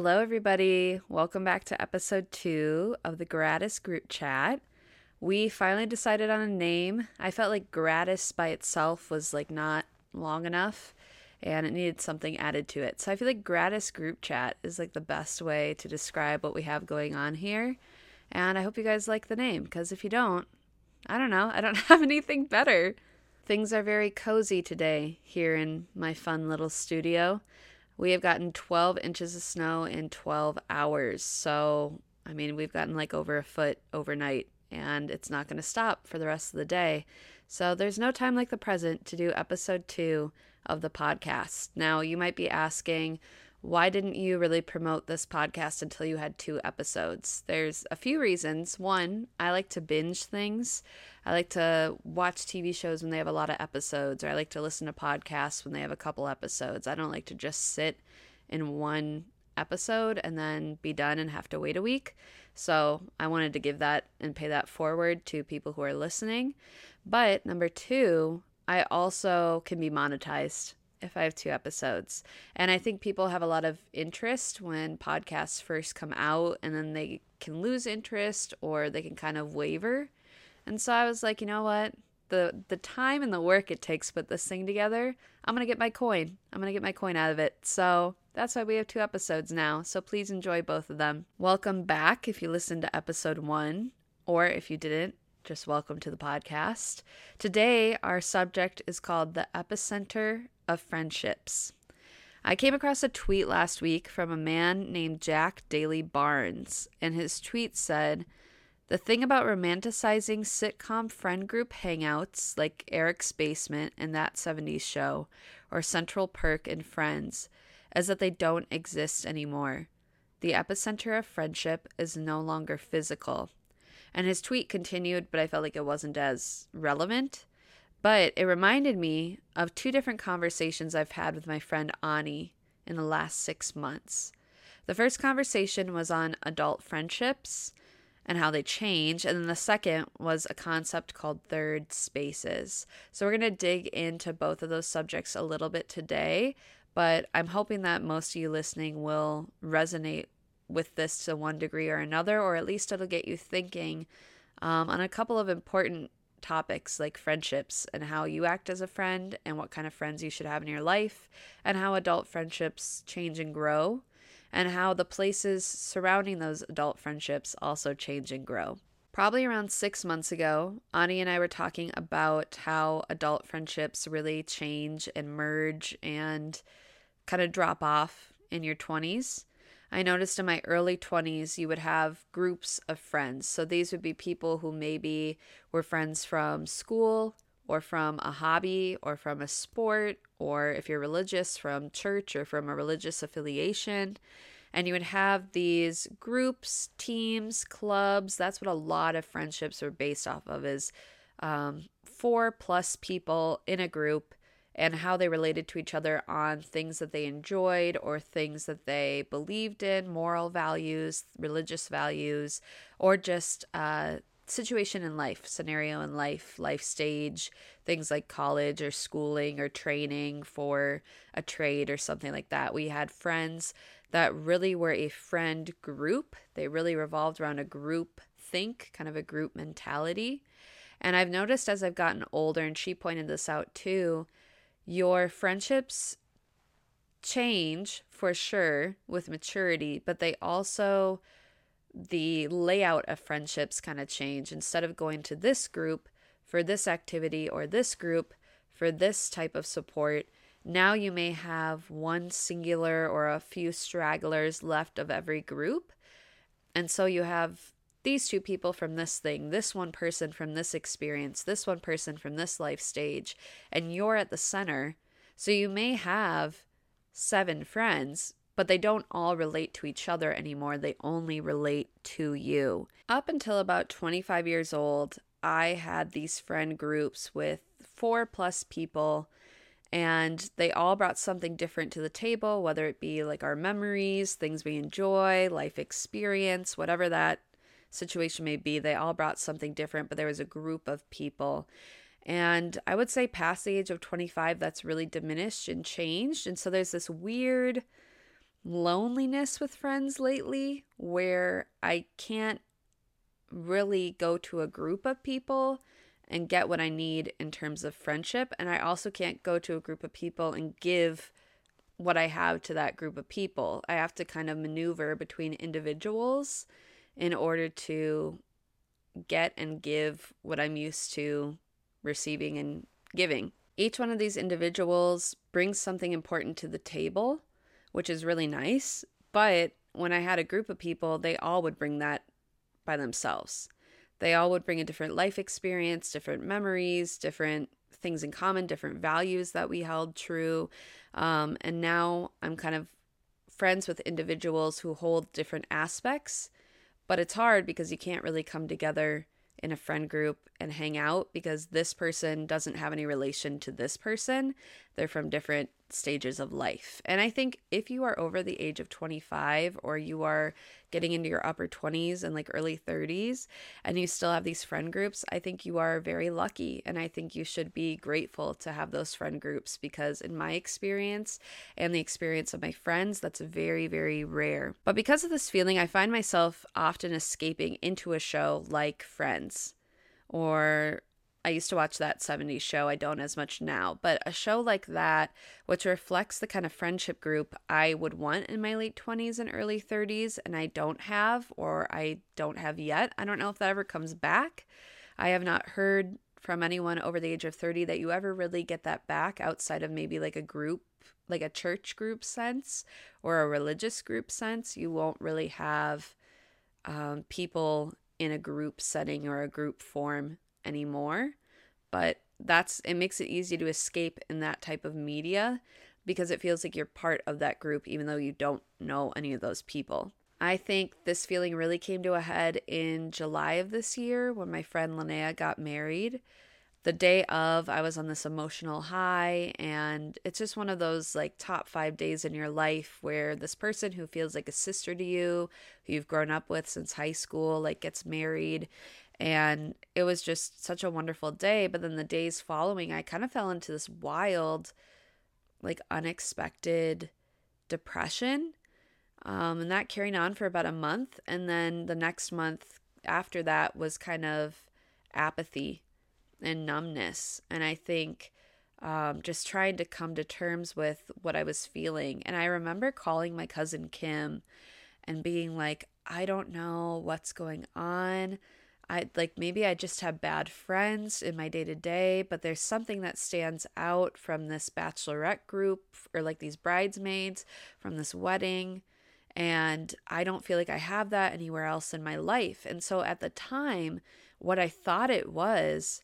Hello, everybody. Welcome back to episode two of the Gratis group chat. We finally decided on a name. I felt like Gratis by itself was like not long enough and it needed something added to it. So I feel like Gratis group chat is like the best way to describe what we have going on here. And I hope you guys like the name because if you don't, I don't know, I don't have anything better. Things are very cozy today here in my fun little studio. We have gotten 12 inches of snow in 12 hours. So, I mean, we've gotten like over a foot overnight, and it's not going to stop for the rest of the day. So, there's no time like the present to do episode two of the podcast. Now, you might be asking, why didn't you really promote this podcast until you had two episodes? There's a few reasons. One, I like to binge things. I like to watch TV shows when they have a lot of episodes, or I like to listen to podcasts when they have a couple episodes. I don't like to just sit in one episode and then be done and have to wait a week. So I wanted to give that and pay that forward to people who are listening. But number two, I also can be monetized if I have two episodes. And I think people have a lot of interest when podcasts first come out and then they can lose interest or they can kind of waver. And so I was like, you know what? The the time and the work it takes to put this thing together, I'm going to get my coin. I'm going to get my coin out of it. So that's why we have two episodes now. So please enjoy both of them. Welcome back if you listened to episode 1 or if you didn't, just welcome to the podcast. Today, our subject is called the epicenter of friendships. I came across a tweet last week from a man named Jack Daly Barnes, and his tweet said, The thing about romanticizing sitcom friend group hangouts like Eric's Basement and That 70s Show or Central Perk and Friends is that they don't exist anymore. The epicenter of friendship is no longer physical. And his tweet continued, but I felt like it wasn't as relevant. But it reminded me of two different conversations I've had with my friend Ani in the last six months. The first conversation was on adult friendships and how they change. And then the second was a concept called third spaces. So we're going to dig into both of those subjects a little bit today. But I'm hoping that most of you listening will resonate with this to one degree or another, or at least it'll get you thinking um, on a couple of important topics like friendships and how you act as a friend and what kind of friends you should have in your life, and how adult friendships change and grow, and how the places surrounding those adult friendships also change and grow. Probably around six months ago, Ani and I were talking about how adult friendships really change and merge and kind of drop off in your 20s. I noticed in my early 20s, you would have groups of friends. So these would be people who maybe were friends from school or from a hobby or from a sport, or if you're religious, from church or from a religious affiliation. And you would have these groups, teams, clubs. That's what a lot of friendships are based off of is um, four plus people in a group and how they related to each other on things that they enjoyed or things that they believed in, moral values, religious values, or just a situation in life, scenario in life, life stage, things like college or schooling or training for a trade or something like that. We had friends that really were a friend group. They really revolved around a group think, kind of a group mentality. And I've noticed as I've gotten older, and she pointed this out too, your friendships change for sure with maturity, but they also, the layout of friendships kind of change. Instead of going to this group for this activity or this group for this type of support, now you may have one singular or a few stragglers left of every group. And so you have these two people from this thing, this one person from this experience, this one person from this life stage, and you're at the center. So you may have seven friends, but they don't all relate to each other anymore. They only relate to you. Up until about 25 years old, I had these friend groups with four plus people, and they all brought something different to the table, whether it be like our memories, things we enjoy, life experience, whatever that situation may be, they all brought something different, but there was a group of people. And I would say past the age of 25, that's really diminished and changed. And so there's this weird loneliness with friends lately where I can't really go to a group of people and get what I need in terms of friendship. And I also can't go to a group of people and give what I have to that group of people. I have to kind of maneuver between individuals in order to get and give what I'm used to receiving and giving. Each one of these individuals brings something important to the table, which is really nice. But when I had a group of people, they all would bring that by themselves. They all would bring a different life experience, different memories, different things in common, different values that we held true. Um, and now I'm kind of friends with individuals who hold different aspects, but it's hard because you can't really come together in a friend group and hang out because this person doesn't have any relation to this person. They're from different stages of life. And I think if you are over the age of 25 or you are getting into your upper 20s and like early 30s and you still have these friend groups, I think you are very lucky. And I think you should be grateful to have those friend groups because, in my experience and the experience of my friends, that's very, very rare. But because of this feeling, I find myself often escaping into a show like Friends or I used to watch that 70s show. I don't as much now, but a show like that, which reflects the kind of friendship group I would want in my late 20s and early 30s, and I don't have, or I don't have yet. I don't know if that ever comes back. I have not heard from anyone over the age of 30 that you ever really get that back outside of maybe like a group, like a church group sense or a religious group sense. You won't really have um, people in a group setting or a group form anymore but that's it makes it easy to escape in that type of media because it feels like you're part of that group even though you don't know any of those people. I think this feeling really came to a head in July of this year when my friend Linnea got married. The day of, I was on this emotional high, and it's just one of those like top five days in your life where this person who feels like a sister to you, who you've grown up with since high school, like gets married and it was just such a wonderful day. But then the days following, I kind of fell into this wild, like unexpected depression. Um, and that carried on for about a month. And then the next month after that was kind of apathy and numbness. And I think um, just trying to come to terms with what I was feeling. And I remember calling my cousin Kim and being like, I don't know what's going on. I like maybe I just have bad friends in my day to day, but there's something that stands out from this bachelorette group or like these bridesmaids from this wedding. And I don't feel like I have that anywhere else in my life. And so at the time, what I thought it was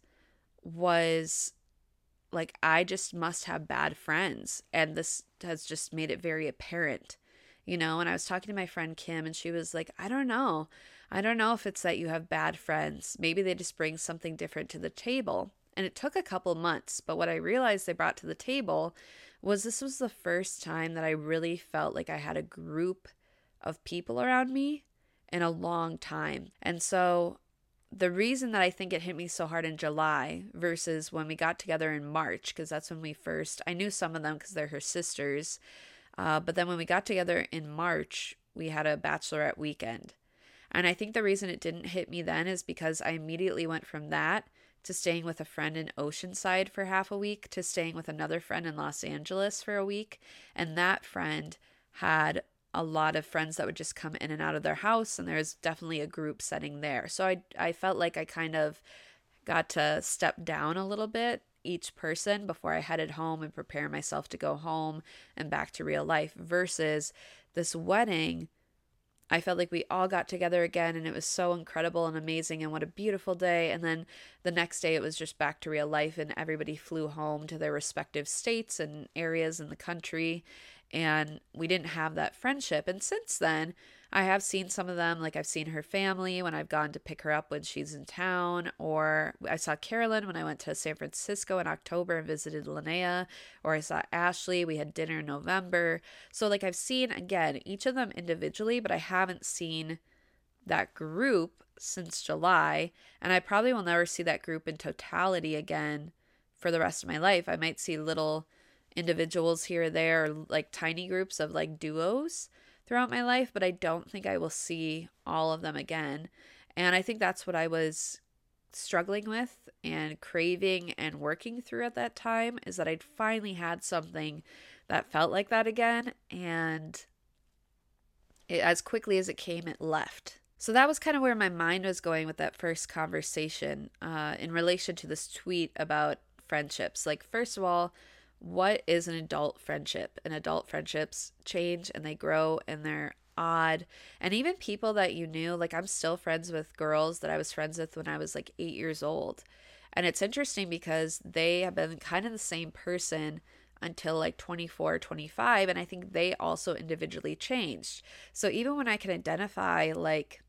was like I just must have bad friends. And this has just made it very apparent, you know. And I was talking to my friend Kim, and she was like, I don't know. I don't know if it's that you have bad friends. Maybe they just bring something different to the table. And it took a couple months, but what I realized they brought to the table was this was the first time that I really felt like I had a group of people around me in a long time. And so the reason that I think it hit me so hard in July versus when we got together in March, because that's when we first, I knew some of them because they're her sisters. Uh, but then when we got together in March, we had a bachelorette weekend. And I think the reason it didn't hit me then is because I immediately went from that to staying with a friend in Oceanside for half a week to staying with another friend in Los Angeles for a week. And that friend had a lot of friends that would just come in and out of their house and there was definitely a group setting there. So I I felt like I kind of got to step down a little bit each person before I headed home and prepare myself to go home and back to real life versus this wedding I felt like we all got together again and it was so incredible and amazing and what a beautiful day. And then the next day it was just back to real life and everybody flew home to their respective states and areas in the country. And we didn't have that friendship. And since then, I have seen some of them, like I've seen her family when I've gone to pick her up when she's in town, or I saw Carolyn when I went to San Francisco in October and visited Linnea, or I saw Ashley. We had dinner in November. So, like, I've seen again each of them individually, but I haven't seen that group since July, and I probably will never see that group in totality again for the rest of my life. I might see little individuals here or there, or like tiny groups of like duos throughout my life, but I don't think I will see all of them again. And I think that's what I was struggling with and craving and working through at that time is that I'd finally had something that felt like that again. And it, as quickly as it came, it left. So that was kind of where my mind was going with that first conversation uh, in relation to this tweet about friendships. Like, first of all, what is an adult friendship? And adult friendships change and they grow and they're odd. And even people that you knew, like I'm still friends with girls that I was friends with when I was like eight years old. And it's interesting because they have been kind of the same person until like 24, 25. And I think they also individually changed. So even when I can identify, like,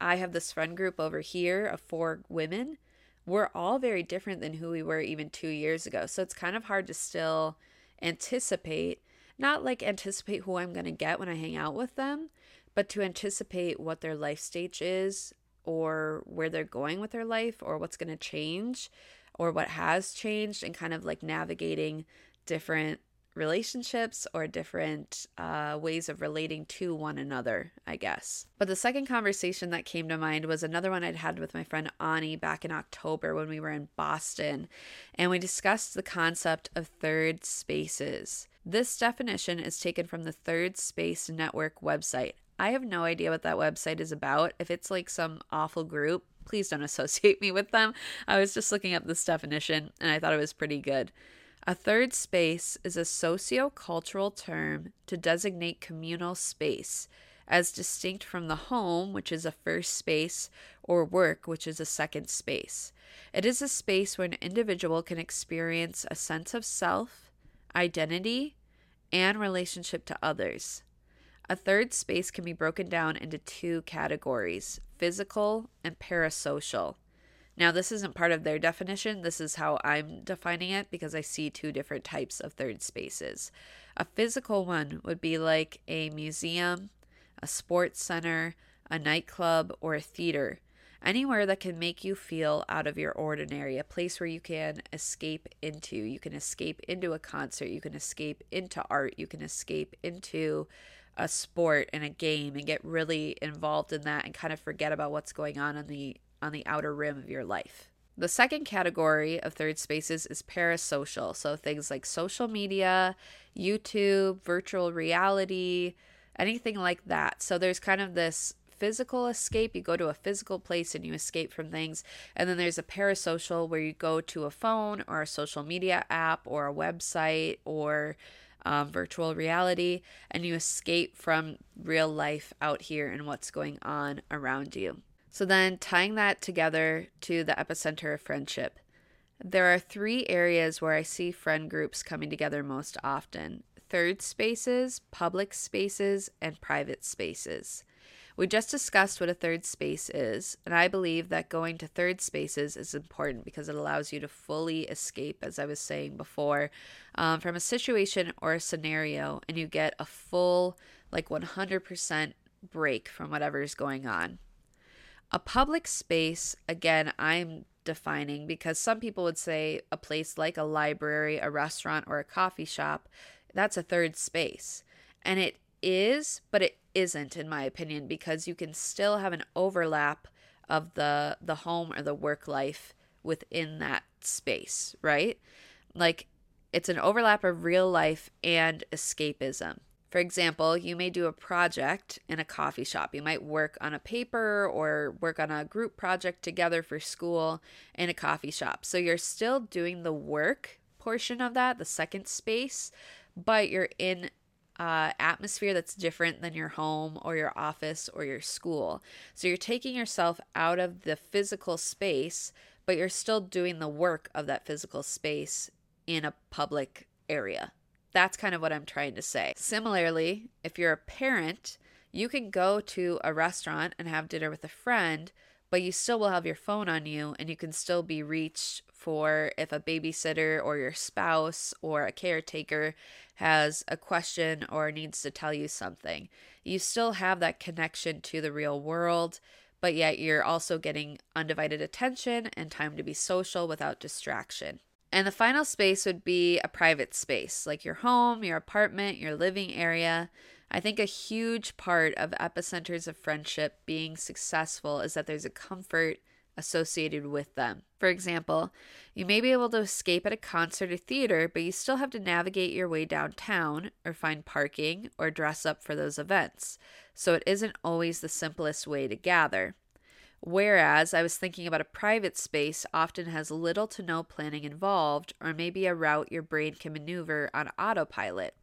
I have this friend group over here of four women, we're all very different than who we were even two years ago. So it's kind of hard to still anticipate not like anticipate who I'm going to get when I hang out with them, but to anticipate what their life stage is or where they're going with their life or what's going to change or what has changed and kind of like navigating different relationships or different uh, ways of relating to one another, I guess. But the second conversation that came to mind was another one I'd had with my friend Ani back in October when we were in Boston, and we discussed the concept of third spaces. This definition is taken from the Third Space Network website. I have no idea what that website is about. If it's like some awful group, please don't associate me with them. I was just looking up this definition and I thought it was pretty good. A third space is a socio-cultural term to designate communal space, as distinct from the home, which is a first space, or work, which is a second space. It is a space where an individual can experience a sense of self, identity, and relationship to others. A third space can be broken down into two categories physical and parasocial. Now, this isn't part of their definition. This is how I'm defining it because I see two different types of third spaces. A physical one would be like a museum, a sports center, a nightclub, or a theater anywhere that can make you feel out of your ordinary, a place where you can escape into. You can escape into a concert, you can escape into art, you can escape into a sport and a game and get really involved in that and kind of forget about what's going on on the on the outer rim of your life. The second category of third spaces is parasocial. So things like social media, YouTube, virtual reality, anything like that. So there's kind of this physical escape. You go to a physical place and you escape from things. And then there's a parasocial where you go to a phone or a social media app or a website or um, virtual reality and you escape from real life out here and what's going on around you. So then tying that together to the epicenter of friendship. There are three areas where I see friend groups coming together most often third spaces, public spaces, and private spaces. We just discussed what a third space is, and I believe that going to third spaces is important because it allows you to fully escape, as I was saying before, um, from a situation or a scenario, and you get a full, like 100% break from whatever is going on. A public space, again, I'm defining because some people would say a place like a library, a restaurant, or a coffee shop, that's a third space. And it is, but it isn't in my opinion because you can still have an overlap of the the home or the work life within that space, right? Like it's an overlap of real life and escapism. For example, you may do a project in a coffee shop. You might work on a paper or work on a group project together for school in a coffee shop. So you're still doing the work portion of that, the second space, but you're in uh, atmosphere that's different than your home or your office or your school. So you're taking yourself out of the physical space, but you're still doing the work of that physical space in a public area. That's kind of what I'm trying to say. Similarly, if you're a parent, you can go to a restaurant and have dinner with a friend, but you still will have your phone on you and you can still be reached for if a babysitter or your spouse or a caretaker has a question or needs to tell you something. You still have that connection to the real world, but yet you're also getting undivided attention and time to be social without distraction. And the final space would be a private space, like your home, your apartment, your living area. I think a huge part of epicenters of friendship being successful is that there's a comfort associated with them. For example, you may be able to escape at a concert or theater, but you still have to navigate your way downtown or find parking or dress up for those events. So it isn't always the simplest way to gather. Whereas I was thinking about a private space often has little to no planning involved, or maybe a route your brain can maneuver on autopilot.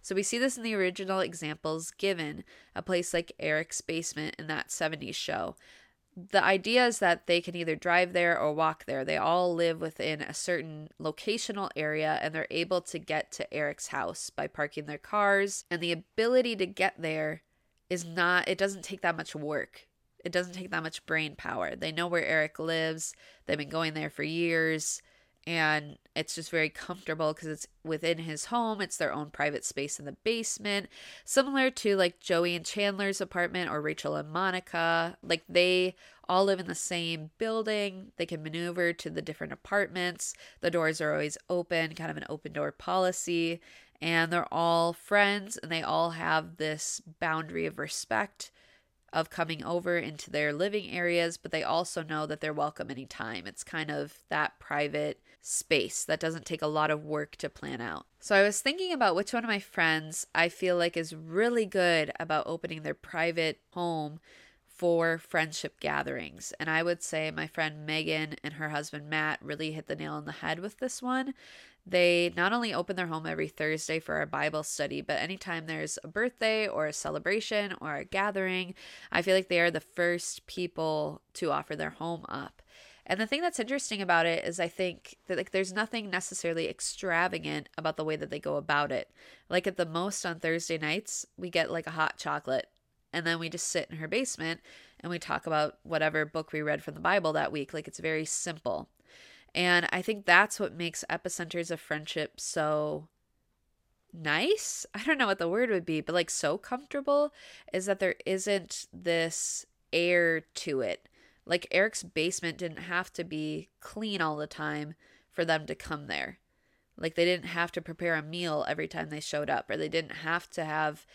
So we see this in the original examples given, a place like Eric's basement in that 70s show the idea is that they can either drive there or walk there. They all live within a certain locational area and they're able to get to Eric's house by parking their cars. And the ability to get there is not, it doesn't take that much work. It doesn't take that much brain power. They know where Eric lives, they've been going there for years and it's just very comfortable because it's within his home. It's their own private space in the basement, similar to like Joey and Chandler's apartment or Rachel and Monica. Like they all live in the same building. They can maneuver to the different apartments. The doors are always open, kind of an open door policy. And they're all friends and they all have this boundary of respect of coming over into their living areas, but they also know that they're welcome anytime. It's kind of that private space that doesn't take a lot of work to plan out. So I was thinking about which one of my friends I feel like is really good about opening their private home for friendship gatherings. And I would say my friend Megan and her husband Matt really hit the nail on the head with this one. They not only open their home every Thursday for our Bible study, but anytime there's a birthday or a celebration or a gathering, I feel like they are the first people to offer their home up. And the thing that's interesting about it is I think that like there's nothing necessarily extravagant about the way that they go about it. Like at the most on Thursday nights, we get like a hot chocolate and then we just sit in her basement and we talk about whatever book we read from the Bible that week. Like it's very simple. And I think that's what makes epicenters of friendship so nice. I don't know what the word would be, but like so comfortable is that there isn't this air to it like Eric's basement didn't have to be clean all the time for them to come there. Like they didn't have to prepare a meal every time they showed up, or they didn't have to have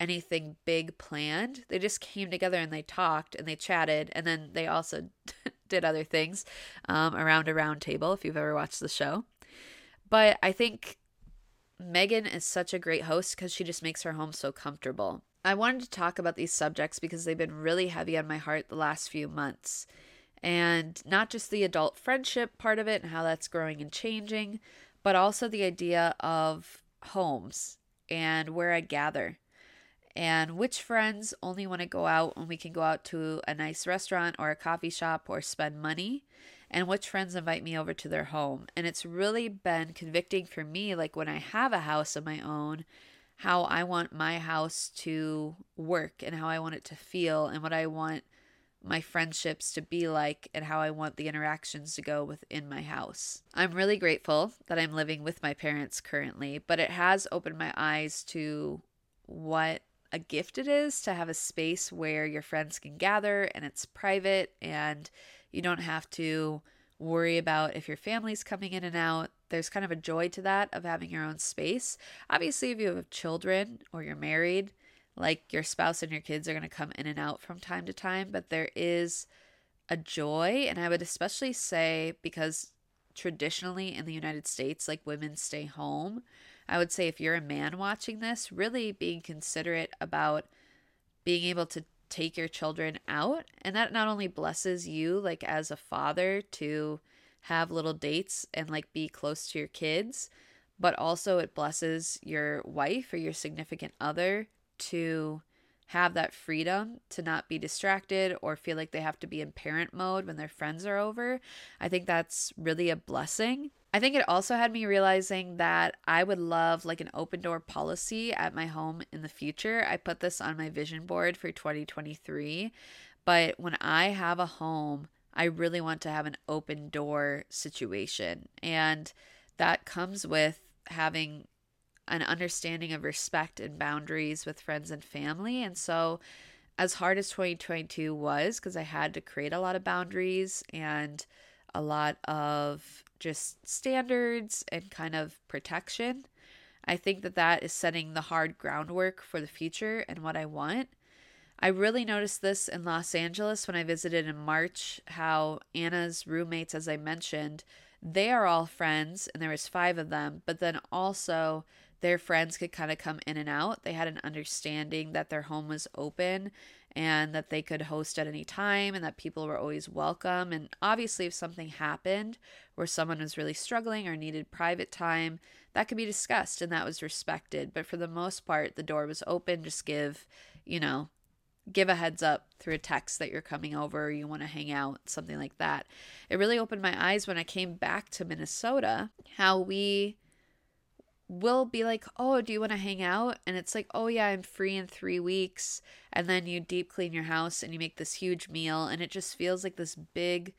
anything big planned. They just came together and they talked and they chatted, and then they also did other things um, around a round table if you've ever watched the show. But I think Megan is such a great host because she just makes her home so comfortable. I wanted to talk about these subjects because they've been really heavy on my heart the last few months. And not just the adult friendship part of it and how that's growing and changing, but also the idea of homes and where I gather. And which friends only want to go out when we can go out to a nice restaurant or a coffee shop or spend money, and which friends invite me over to their home. And it's really been convicting for me, like when I have a house of my own how I want my house to work and how I want it to feel and what I want my friendships to be like and how I want the interactions to go within my house. I'm really grateful that I'm living with my parents currently, but it has opened my eyes to what a gift it is to have a space where your friends can gather and it's private and you don't have to worry about if your family's coming in and out. There's kind of a joy to that of having your own space. Obviously, if you have children or you're married, like your spouse and your kids are going to come in and out from time to time, but there is a joy. And I would especially say, because traditionally in the United States, like women stay home, I would say if you're a man watching this, really being considerate about being able to take your children out and that not only blesses you like as a father to have little dates and like be close to your kids but also it blesses your wife or your significant other to have that freedom to not be distracted or feel like they have to be in parent mode when their friends are over. I think that's really a blessing. I think it also had me realizing that I would love like an open door policy at my home in the future. I put this on my vision board for 2023. But when I have a home, I really want to have an open door situation. And that comes with having an understanding of respect and boundaries with friends and family. And so, as hard as 2022 was, because I had to create a lot of boundaries and a lot of just standards and kind of protection, I think that that is setting the hard groundwork for the future and what I want. I really noticed this in Los Angeles when I visited in March how Anna's roommates as I mentioned, they are all friends and there was 5 of them, but then also their friends could kind of come in and out. They had an understanding that their home was open and that they could host at any time and that people were always welcome. And obviously, if something happened where someone was really struggling or needed private time, that could be discussed and that was respected. But for the most part, the door was open. Just give, you know, give a heads up through a text that you're coming over you want to hang out, something like that. It really opened my eyes when I came back to Minnesota how we will be like, Oh, do you want to hang out? And it's like, Oh, yeah, I'm free in three weeks. And then you deep clean your house and you make this huge meal. And it just feels like this big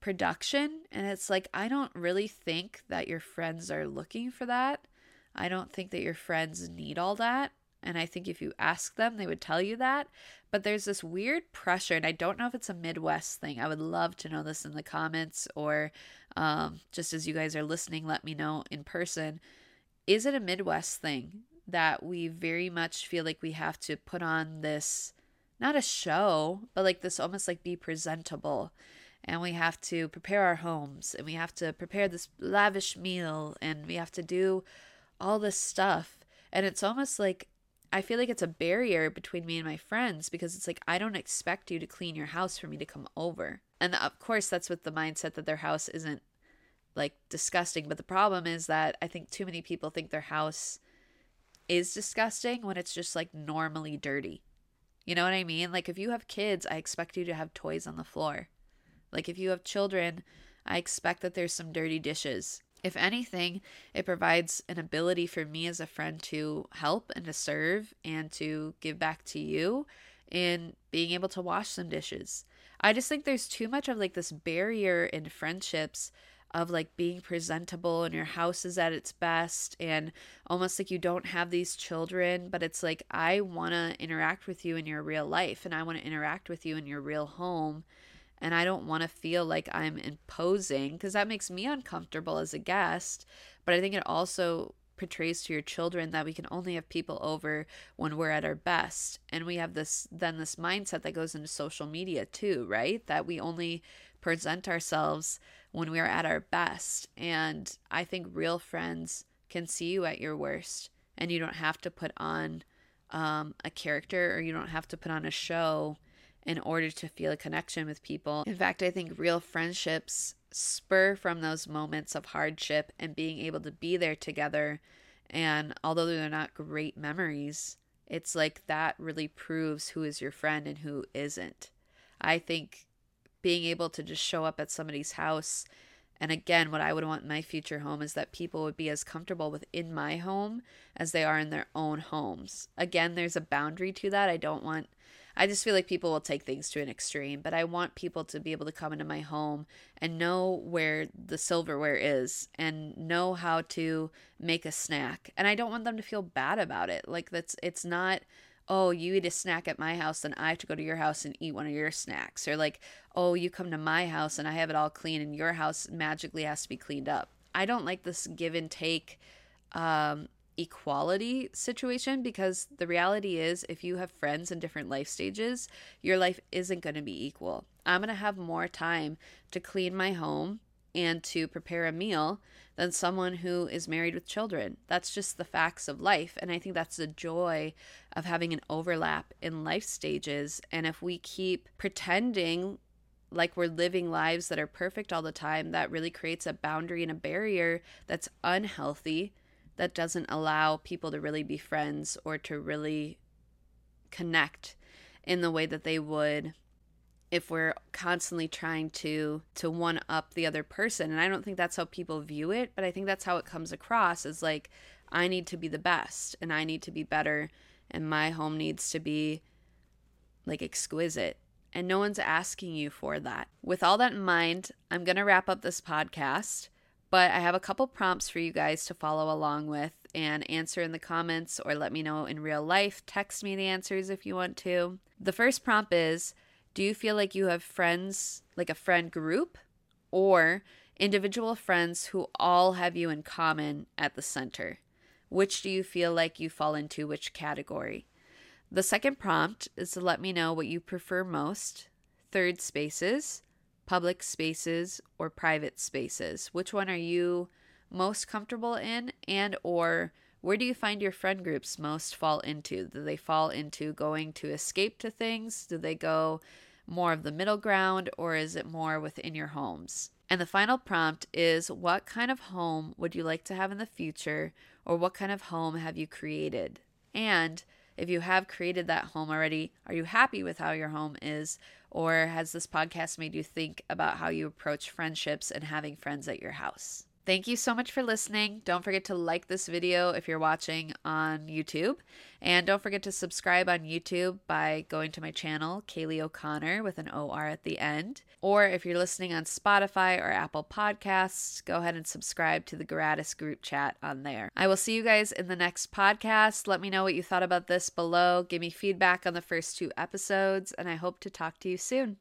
production. And it's like, I don't really think that your friends are looking for that. I don't think that your friends need all that. And I think if you ask them, they would tell you that. But there's this weird pressure, and I don't know if it's a Midwest thing. I would love to know this in the comments, or um, just as you guys are listening, let me know in person. Is it a Midwest thing that we very much feel like we have to put on this, not a show, but like this almost like be presentable? And we have to prepare our homes, and we have to prepare this lavish meal, and we have to do all this stuff. And it's almost like I feel like it's a barrier between me and my friends because it's like I don't expect you to clean your house for me to come over. And of course that's with the mindset that their house isn't like disgusting, but the problem is that I think too many people think their house is disgusting when it's just like normally dirty. You know what I mean? Like if you have kids, I expect you to have toys on the floor. Like if you have children, I expect that there's some dirty dishes if anything, it provides an ability for me as a friend to help and to serve and to give back to you in being able to wash some dishes. I just think there's too much of like this barrier in friendships of like being presentable and your house is at its best and almost like you don't have these children, but it's like I want to interact with you in your real life and I want to interact with you in your real home and I don't want to feel like I'm imposing because that makes me uncomfortable as a guest. But I think it also portrays to your children that we can only have people over when we're at our best. And we have this then this mindset that goes into social media too, right? That we only present ourselves when we are at our best. And I think real friends can see you at your worst and you don't have to put on um, a character or you don't have to put on a show in order to feel a connection with people. In fact, I think real friendships spur from those moments of hardship and being able to be there together. And although they're not great memories, it's like that really proves who is your friend and who isn't. I think being able to just show up at somebody's house and again, what I would want in my future home is that people would be as comfortable within my home as they are in their own homes. Again, there's a boundary to that. I don't want I just feel like people will take things to an extreme, but I want people to be able to come into my home and know where the silverware is and know how to make a snack. And I don't want them to feel bad about it. Like that's it's not oh, you eat a snack at my house and I have to go to your house and eat one of your snacks. Or like, oh, you come to my house and I have it all clean and your house magically has to be cleaned up. I don't like this give and take um, equality situation because the reality is if you have friends in different life stages, your life isn't going to be equal. I'm going to have more time to clean my home and to prepare a meal than someone who is married with children. That's just the facts of life. And I think that's the joy of having an overlap in life stages. And if we keep pretending like we're living lives that are perfect all the time, that really creates a boundary and a barrier that's unhealthy that doesn't allow people to really be friends or to really connect in the way that they would if we're constantly trying to to one up the other person. And i don't think that's how people view it but i think that's how it comes across is like i need to be the best and i need to be better and my home needs to be like exquisite. And no one's asking you for that. With all that in mind i'm going to wrap up this podcast but I have a couple prompts for you guys to follow along with and answer in the comments or let me know in real life. Text me the answers if you want to. The first prompt is Do you feel like you have friends, like a friend group, or individual friends who all have you in common at the center? Which do you feel like you fall into which category? The second prompt is to let me know what you prefer most third spaces, public spaces, or private spaces. Which one are you most comfortable in and or where do you find your friend groups most fall into? Do they fall into going to escape to things? Do they go more of the middle ground or is it more within your homes? And the final prompt is what kind of home would you like to have in the future or what kind of home have you created? And if you have created that home already, are you happy with how your home is? Or has this podcast made you think about how you approach friendships and having friends at your house? Thank you so much for listening. Don't forget to like this video if you're watching on YouTube. And don't forget to subscribe on YouTube by going to my channel, Kaylee O'Connor, with an OR at the end. Or if you're listening on Spotify or Apple Podcasts, go ahead and subscribe to the Gratis group chat on there. I will see you guys in the next podcast. Let me know what you thought about this below. Give me feedback on the first two episodes, and I hope to talk to you soon.